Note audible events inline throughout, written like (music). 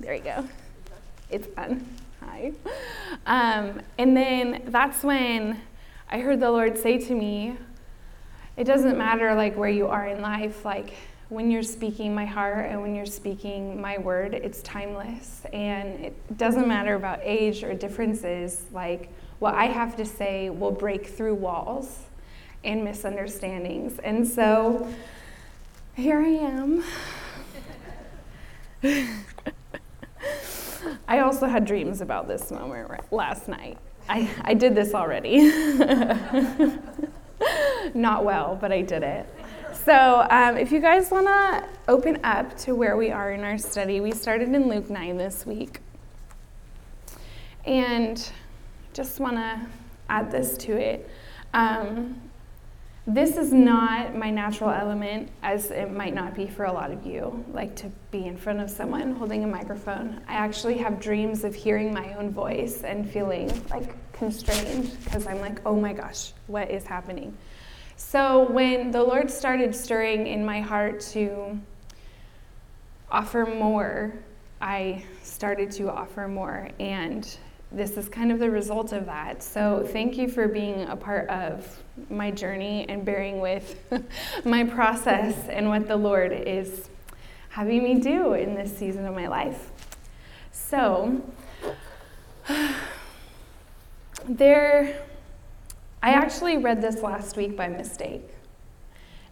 There you go. It's on. Hi. Um, and then that's when I heard the Lord say to me, it doesn't matter like where you are in life, like when you're speaking my heart and when you're speaking my word, it's timeless. And it doesn't matter about age or differences. Like what I have to say will break through walls and misunderstandings. And so here I am. (laughs) I also had dreams about this moment last night. I, I did this already. (laughs) Not well, but I did it. So, um, if you guys want to open up to where we are in our study, we started in Luke 9 this week. And just want to add this to it. Um, this is not my natural element, as it might not be for a lot of you, like to be in front of someone holding a microphone. I actually have dreams of hearing my own voice and feeling like constrained because I'm like, oh my gosh, what is happening? So when the Lord started stirring in my heart to offer more, I started to offer more. And this is kind of the result of that. So thank you for being a part of my journey and bearing with (laughs) my process and what the Lord is having me do in this season of my life. So, (sighs) there I actually read this last week by mistake.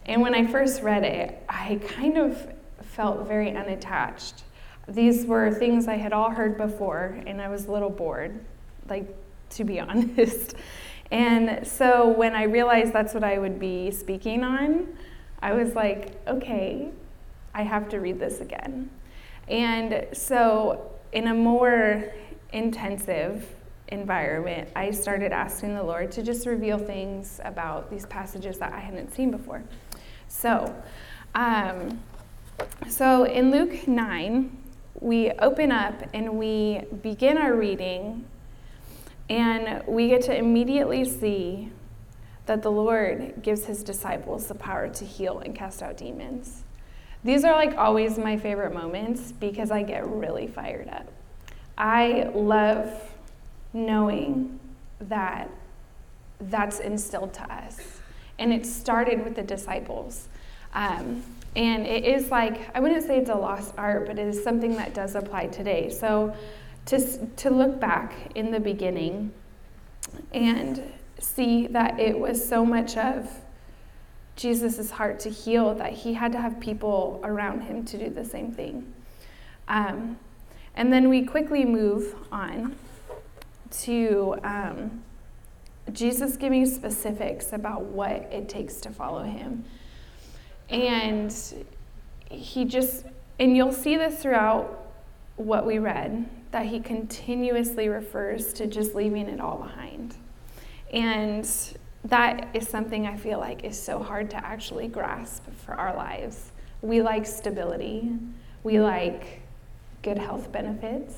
And when I first read it, I kind of felt very unattached. These were things I had all heard before, and I was a little bored, like, to be (laughs) honest. And so when I realized that's what I would be speaking on, I was like, okay, I have to read this again. And so, in a more intensive environment, I started asking the Lord to just reveal things about these passages that I hadn't seen before. So, um, so in Luke 9, we open up and we begin our reading, and we get to immediately see that the Lord gives his disciples the power to heal and cast out demons. These are like always my favorite moments because I get really fired up. I love knowing that that's instilled to us. And it started with the disciples. Um, and it is like, I wouldn't say it's a lost art, but it is something that does apply today. So to, to look back in the beginning and see that it was so much of Jesus' heart to heal that he had to have people around him to do the same thing. Um, and then we quickly move on to um, Jesus giving specifics about what it takes to follow him. And he just, and you'll see this throughout what we read, that he continuously refers to just leaving it all behind. And that is something I feel like is so hard to actually grasp for our lives. We like stability, we like good health benefits,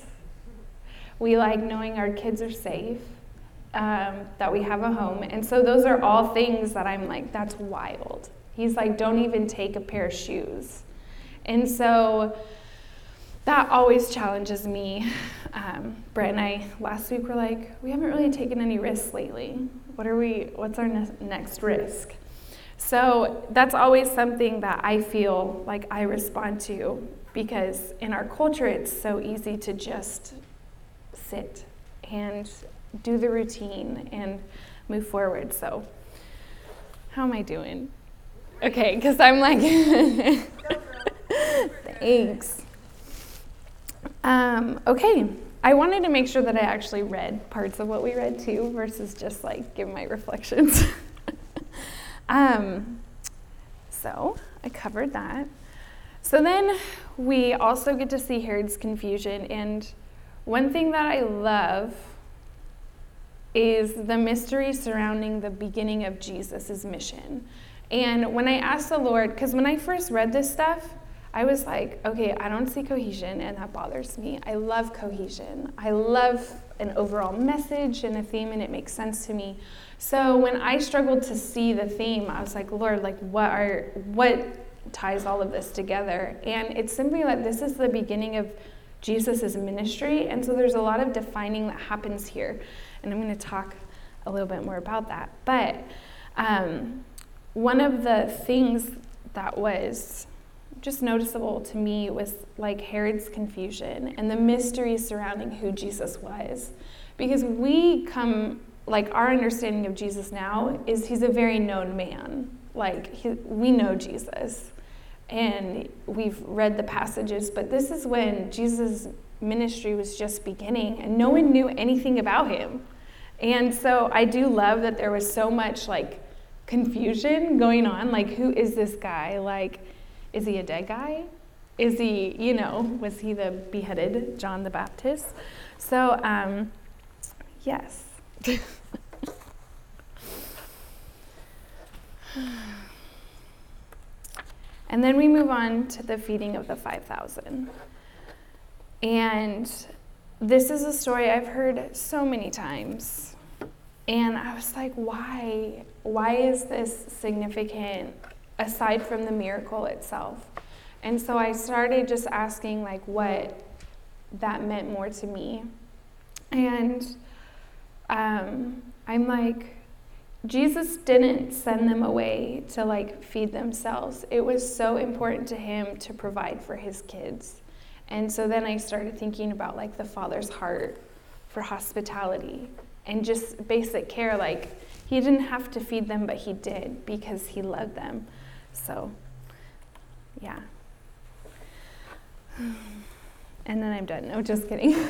we like knowing our kids are safe, um, that we have a home. And so those are all things that I'm like, that's wild. He's like, don't even take a pair of shoes. And so that always challenges me. Um, Brett and I last week were like, we haven't really taken any risks lately. What are we, what's our ne- next risk? So that's always something that I feel like I respond to because in our culture it's so easy to just sit and do the routine and move forward. So, how am I doing? Okay, because I'm like, thanks. Um, okay, I wanted to make sure that I actually read parts of what we read too, versus just like give my reflections. (laughs) um, so, I covered that. So then we also get to see Herod's confusion and one thing that I love is the mystery surrounding the beginning of Jesus' mission. And when I asked the Lord, because when I first read this stuff, I was like, okay, I don't see cohesion, and that bothers me. I love cohesion. I love an overall message and a theme, and it makes sense to me. So when I struggled to see the theme, I was like, Lord, like what are what ties all of this together? And it's simply that this is the beginning of Jesus' ministry. And so there's a lot of defining that happens here. And I'm going to talk a little bit more about that. But um, one of the things that was just noticeable to me was like Herod's confusion and the mystery surrounding who Jesus was. Because we come, like, our understanding of Jesus now is he's a very known man. Like, he, we know Jesus and we've read the passages, but this is when Jesus' ministry was just beginning and no one knew anything about him. And so I do love that there was so much like confusion going on. Like, who is this guy? Like, is he a dead guy? Is he, you know, was he the beheaded John the Baptist? So, um, yes. (sighs) and then we move on to the feeding of the 5,000. And this is a story I've heard so many times. And I was like, why? Why is this significant aside from the miracle itself? And so I started just asking, like, what that meant more to me. And um, I'm like, Jesus didn't send them away to like feed themselves. It was so important to him to provide for his kids. And so then I started thinking about like the father's heart for hospitality and just basic care. Like he didn't have to feed them, but he did because he loved them. So, yeah. (sighs) And then I'm done. No, just kidding. (laughs)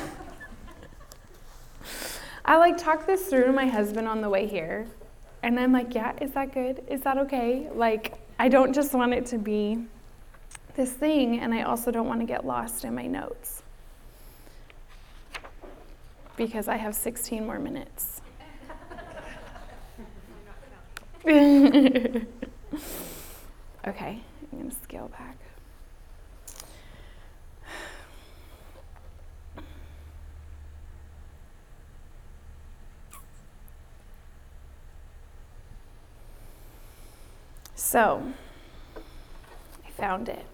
I like talked this through to my husband on the way here. And I'm like, yeah, is that good? Is that okay? Like, I don't just want it to be this thing, and I also don't want to get lost in my notes because I have 16 more minutes. (laughs) okay, I'm going to scale back. So, I found it.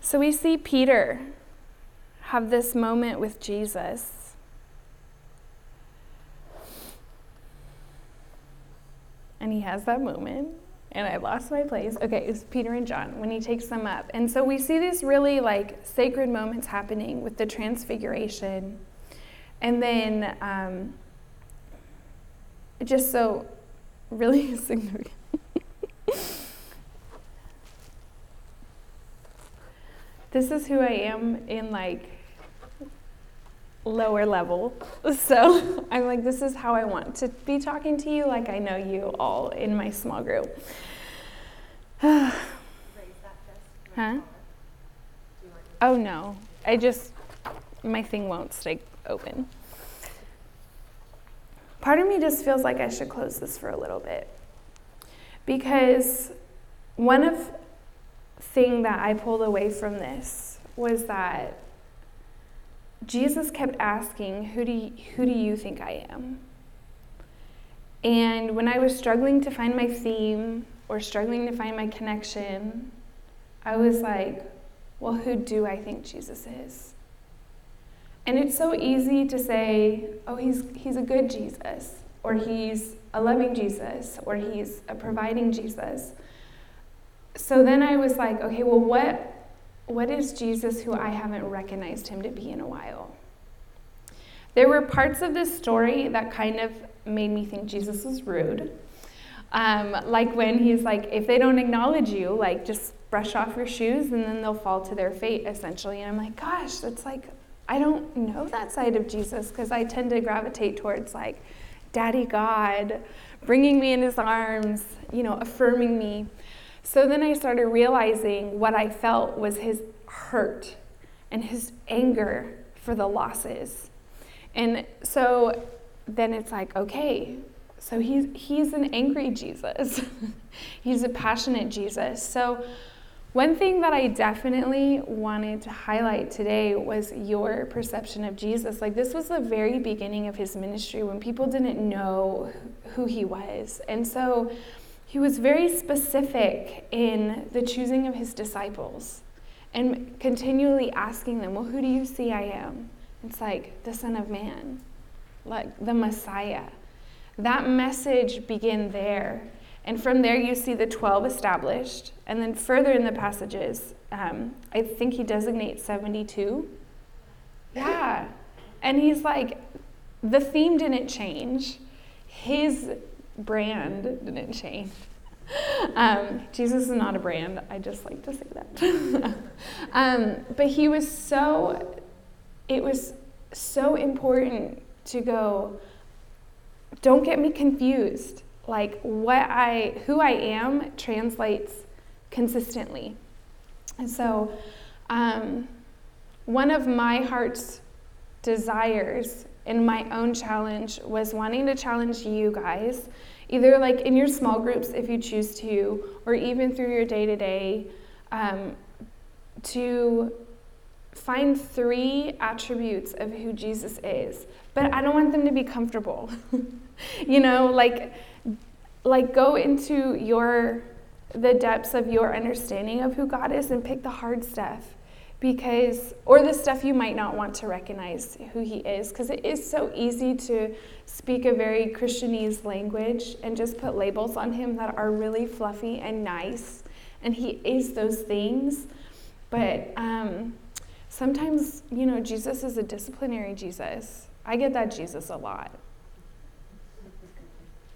so we see Peter have this moment with Jesus. And he has that moment, and I lost my place. Okay, it's Peter and John when he takes them up. And so we see these really like sacred moments happening with the transfiguration. And then um, just so really (laughs) significant. this is who I am in like lower level. (laughs) So I'm like, this is how I want to be talking to you, like I know you all in my small group. (sighs) huh? Oh no, I just, my thing won't stay open. Part of me just feels like I should close this for a little bit. Because one of thing that I pulled away from this was that Jesus kept asking, who do, you, who do you think I am? And when I was struggling to find my theme or struggling to find my connection, I was like, well, who do I think Jesus is? And it's so easy to say, oh, he's, he's a good Jesus, or he's a loving Jesus, or he's a providing Jesus. So then I was like, okay, well, what what is Jesus who I haven't recognized him to be in a while? There were parts of this story that kind of made me think Jesus was rude. Um, like when he's like, if they don't acknowledge you, like just brush off your shoes and then they'll fall to their fate, essentially. And I'm like, gosh, that's like, I don't know that side of Jesus because I tend to gravitate towards like, Daddy God, bringing me in his arms, you know, affirming me. So then I started realizing what I felt was his hurt and his anger for the losses. And so then it's like, okay, so he's, he's an angry Jesus. (laughs) he's a passionate Jesus. So, one thing that I definitely wanted to highlight today was your perception of Jesus. Like, this was the very beginning of his ministry when people didn't know who he was. And so, he was very specific in the choosing of his disciples and continually asking them, Well, who do you see I am? It's like the Son of Man, like the Messiah. That message began there. And from there, you see the 12 established. And then further in the passages, um, I think he designates 72. Yeah. And he's like, the theme didn't change, his brand didn't change. (laughs) Um, Jesus is not a brand. I just like to say that. (laughs) um, but he was so, it was so important to go, don't get me confused. Like what I, who I am translates consistently. And so, um, one of my heart's desires in my own challenge was wanting to challenge you guys, either like in your small groups if you choose to, or even through your day to day, to find three attributes of who Jesus is. But I don't want them to be comfortable. (laughs) you know, like like go into your the depths of your understanding of who God is and pick the hard stuff because or the stuff you might not want to recognize who he is because it is so easy to speak a very christianese language and just put labels on him that are really fluffy and nice and he is those things. But um, sometimes you know jesus is a disciplinary jesus. I get that jesus a lot.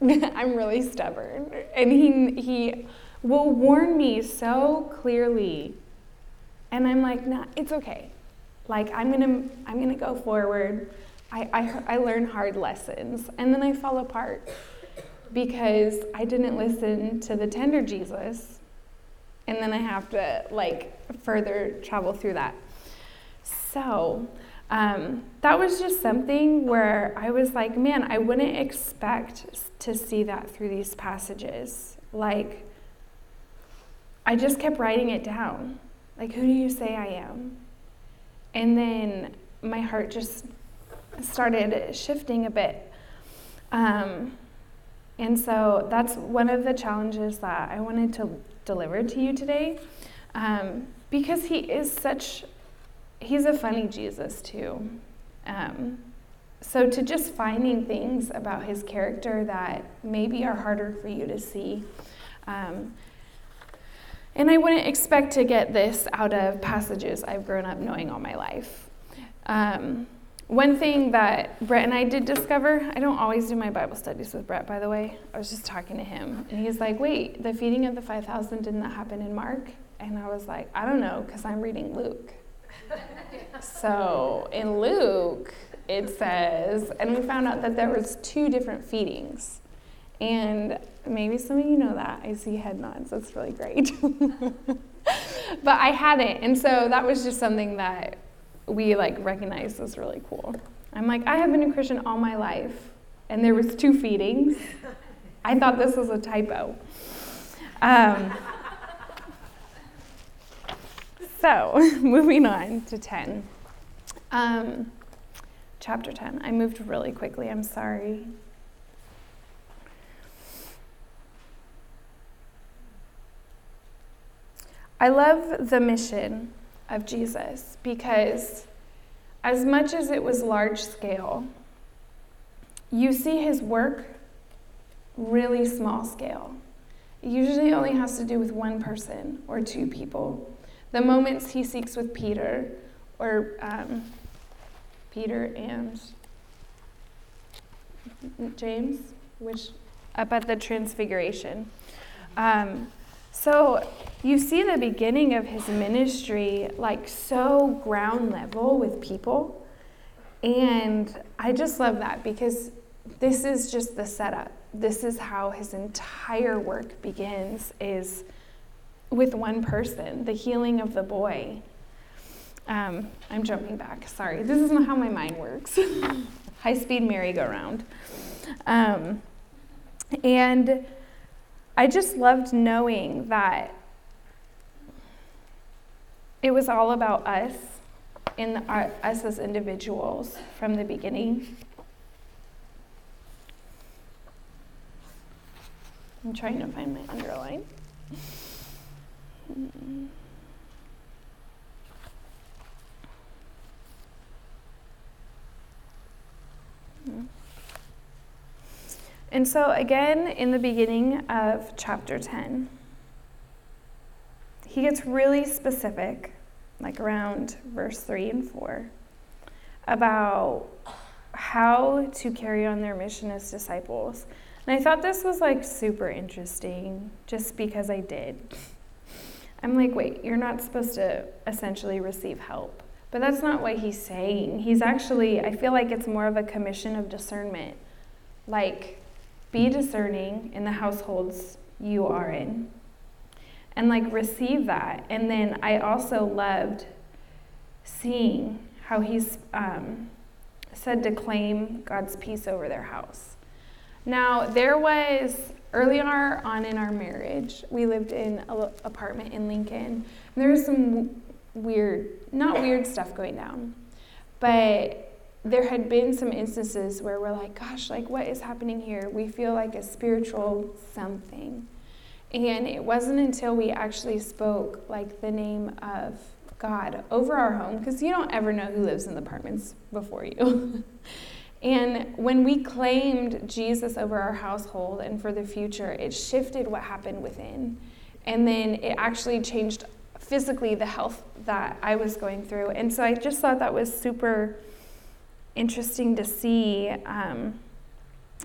(laughs) I'm really stubborn and he he will warn me so clearly and I'm like, nah, it's okay. Like, I'm gonna, I'm gonna go forward. I, I, I learn hard lessons. And then I fall apart because I didn't listen to the tender Jesus. And then I have to, like, further travel through that. So, um, that was just something where I was like, man, I wouldn't expect to see that through these passages. Like, I just kept writing it down. Like, who do you say I am? And then my heart just started shifting a bit. Um, and so that's one of the challenges that I wanted to deliver to you today. Um, because he is such, he's a funny Jesus too. Um, so to just finding things about his character that maybe are harder for you to see. Um, and I wouldn't expect to get this out of passages I've grown up knowing all my life. Um, one thing that Brett and I did discover, I don't always do my Bible studies with Brett, by the way. I was just talking to him, and he's like, Wait, the feeding of the 5,000 didn't that happen in Mark? And I was like, I don't know, because I'm reading Luke. (laughs) so in Luke, it says, and we found out that there was two different feedings. And maybe some of you know that. I see head nods. That's really great. (laughs) but I hadn't. And so that was just something that we like recognized as really cool. I'm like, I have been a Christian all my life, and there was two feedings. I thought this was a typo. Um, (laughs) so, (laughs) moving on to 10. Um, chapter 10. I moved really quickly, I'm sorry. I love the mission of Jesus because, as much as it was large scale, you see his work really small scale. It usually only has to do with one person or two people. The moments he seeks with Peter, or um, Peter and James, which up at the Transfiguration. Um, so you see the beginning of his ministry like so ground level with people. And I just love that because this is just the setup. This is how his entire work begins is with one person, the healing of the boy. Um, I'm jumping back. Sorry, this isn't how my mind works. (laughs) High speed merry-go-round. Um, and I just loved knowing that it was all about us in our, uh, us as individuals from the beginning. I'm trying to find my underline. And so, again, in the beginning of chapter 10, he gets really specific, like around verse 3 and 4, about how to carry on their mission as disciples. And I thought this was like super interesting just because I did. I'm like, wait, you're not supposed to essentially receive help. But that's not what he's saying. He's actually, I feel like it's more of a commission of discernment. Like, be discerning in the households you are in. And like, receive that. And then I also loved seeing how he's um, said to claim God's peace over their house. Now, there was early on in our marriage, we lived in an apartment in Lincoln. there was some weird, not weird stuff going down, but there had been some instances where we're like, gosh, like what is happening here? We feel like a spiritual something. And it wasn't until we actually spoke like the name of God over our home, because you don't ever know who lives in the apartments before you. (laughs) and when we claimed Jesus over our household and for the future, it shifted what happened within. And then it actually changed physically the health that I was going through. And so I just thought that was super interesting to see um,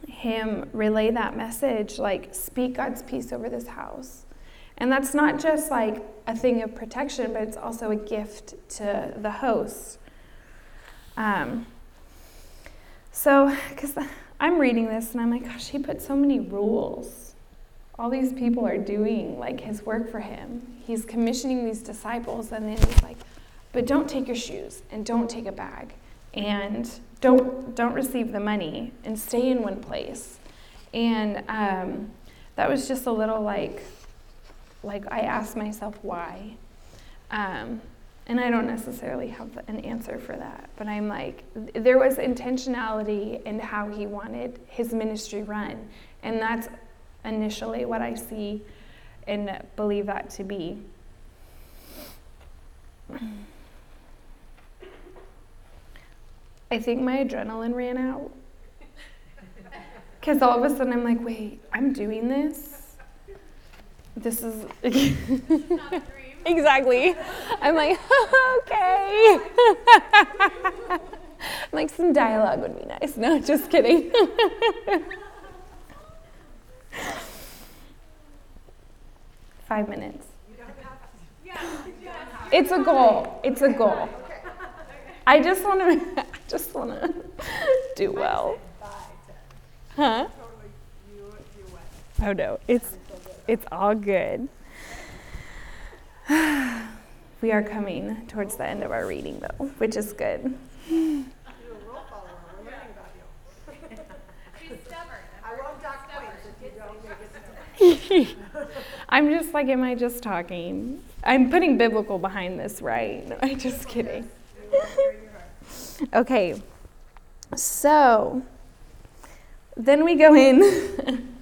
him relay that message like, speak God's peace over this house. And that's not just like a thing of protection, but it's also a gift to the host. Um, so, because I'm reading this and I'm like, gosh, he put so many rules all these people are doing like his work for him. He's commissioning these disciples, and then he's like, but don't take your shoes and don't take a bag and don't don't receive the money and stay in one place. And um, that was just a little like like I asked myself why. Um, and I don't necessarily have an answer for that, but I'm like, there was intentionality in how he wanted his ministry run. And that's initially what I see and believe that to be. I think my adrenaline ran out. Because all of a sudden I'm like, wait, I'm doing this? This is. (laughs) exactly. I'm like, (laughs) okay. (laughs) like, some dialogue would be nice. No, just kidding. Five minutes. It's a goal. It's a goal. I just want to. (laughs) (laughs) I just want to do well. Huh? Oh no, it's it's all good. (sighs) We are coming towards the end of our reading though, which is good. (laughs) I'm just like, am I just talking? I'm putting biblical behind this, right? No, I'm just kidding. Okay, so then we go in (laughs)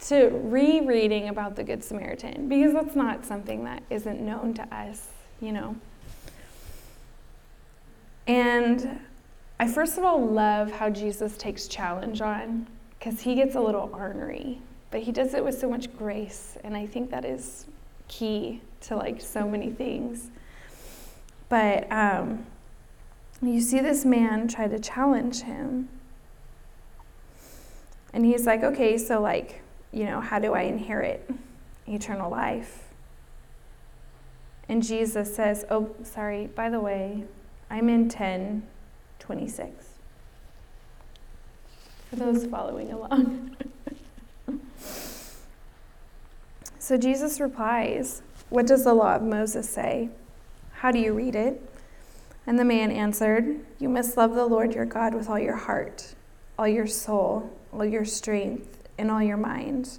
to rereading about the Good Samaritan because that's not something that isn't known to us, you know. And I first of all love how Jesus takes challenge on because he gets a little ornery, but he does it with so much grace, and I think that is key to like so many things. But um, you see this man try to challenge him, and he's like, okay, so like, you know, how do I inherit eternal life? And Jesus says, oh, sorry, by the way, I'm in 10 26 for those following along. (laughs) so Jesus replies, What does the law of Moses say? How do you read it? And the man answered, You must love the Lord your God with all your heart, all your soul, all your strength, and all your mind,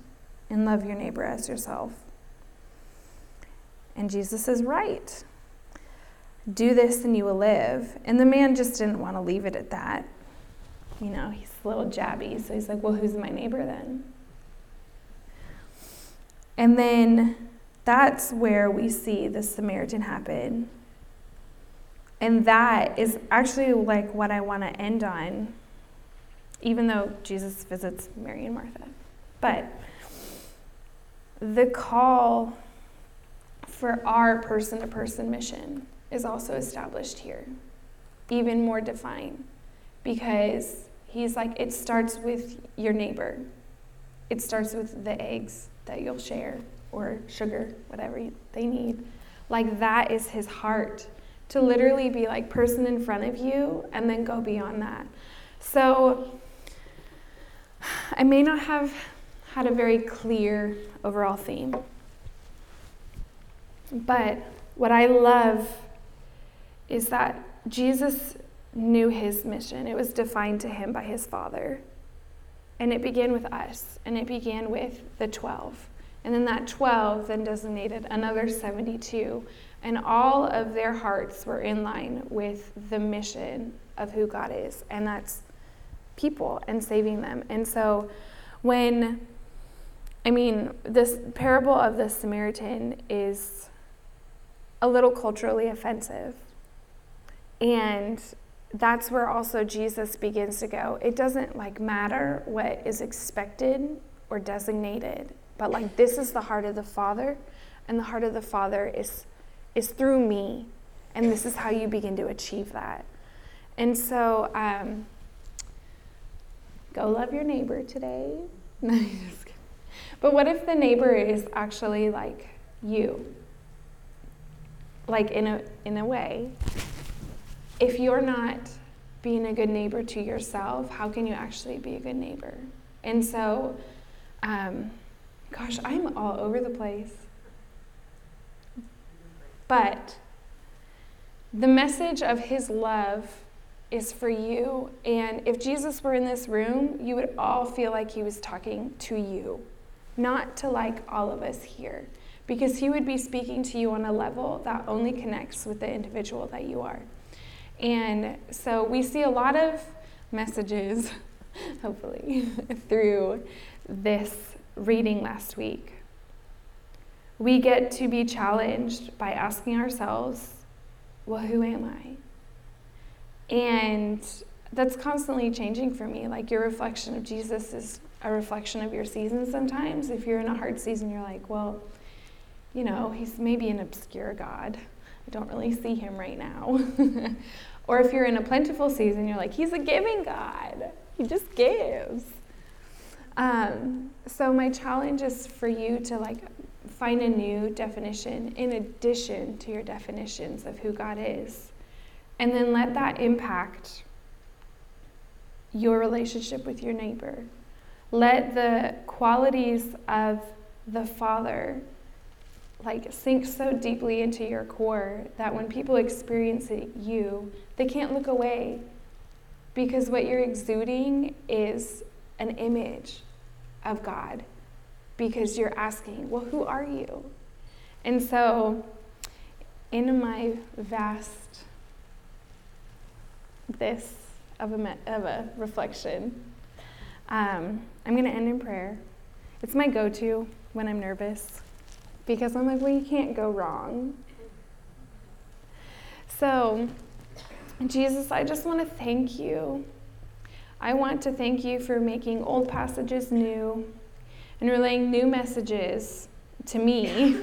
and love your neighbor as yourself. And Jesus is right. Do this and you will live. And the man just didn't want to leave it at that. You know, he's a little jabby. So he's like, well, who's my neighbor then? And then that's where we see the Samaritan happen. And that is actually like what I want to end on, even though Jesus visits Mary and Martha. But the call for our person to person mission is also established here, even more defined, because he's like, it starts with your neighbor, it starts with the eggs that you'll share or sugar, whatever they need. Like, that is his heart to mm-hmm. literally be like person in front of you and then go beyond that. So, I may not have had a very clear overall theme. But what I love is that Jesus knew his mission. It was defined to him by his Father. And it began with us, and it began with the 12. And then that 12 then designated another 72. And all of their hearts were in line with the mission of who God is, and that's people and saving them. And so when, I mean, this parable of the Samaritan is a little culturally offensive. And that's where also Jesus begins to go. It doesn't like matter what is expected or designated, but like this is the heart of the Father, and the heart of the Father is is through me, and this is how you begin to achieve that. And so, um, go love your neighbor today. (laughs) Nice. But what if the neighbor is actually like you? like in a in a way if you're not being a good neighbor to yourself how can you actually be a good neighbor and so um, gosh i'm all over the place but the message of his love is for you and if jesus were in this room you would all feel like he was talking to you not to like all of us here because He would be speaking to you on a level that only connects with the individual that you are. And so we see a lot of messages, (laughs) hopefully, (laughs) through this reading last week. We get to be challenged by asking ourselves, well, who am I? And that's constantly changing for me. Like your reflection of Jesus is a reflection of your season sometimes. If you're in a hard season, you're like, well, you know, he's maybe an obscure God. I don't really see him right now. (laughs) or if you're in a plentiful season, you're like, he's a giving God. He just gives. Um, so my challenge is for you to like find a new definition in addition to your definitions of who God is. And then let that impact your relationship with your neighbor. Let the qualities of the Father like sink so deeply into your core that when people experience it, you, they can't look away because what you're exuding is an image of God because you're asking, well, who are you? And so, in my vast this of a, of a reflection, um, I'm going to end in prayer. It's my go to when I'm nervous because I'm like, well, you can't go wrong. So, Jesus, I just want to thank you. I want to thank you for making old passages new and relaying new messages to me,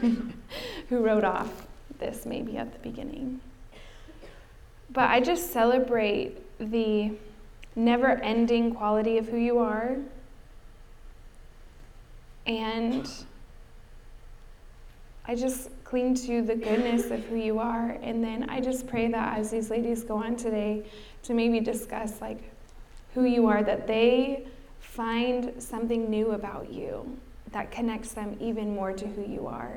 (laughs) who wrote off this maybe at the beginning. But I just celebrate the never ending quality of who you are. And I just cling to the goodness of who you are. And then I just pray that as these ladies go on today to maybe discuss like who you are, that they find something new about you that connects them even more to who you are.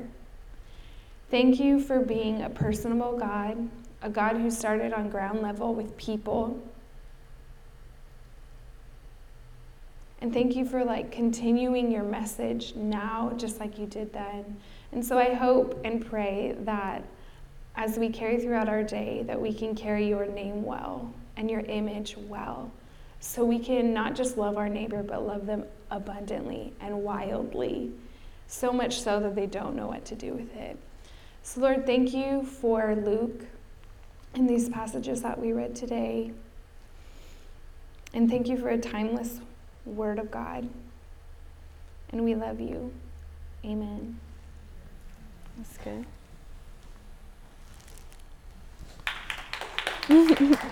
Thank you for being a personable God, a God who started on ground level with people. And thank you for like continuing your message now just like you did then and so I hope and pray that as we carry throughout our day, that we can carry your name well and your image well. So we can not just love our neighbor, but love them abundantly and wildly. so much so that they don't know what to do with it. So, Lord, thank you for Luke and these passages that we read today. And thank you for a timeless word of God. And we love you. Amen. That's good. (laughs)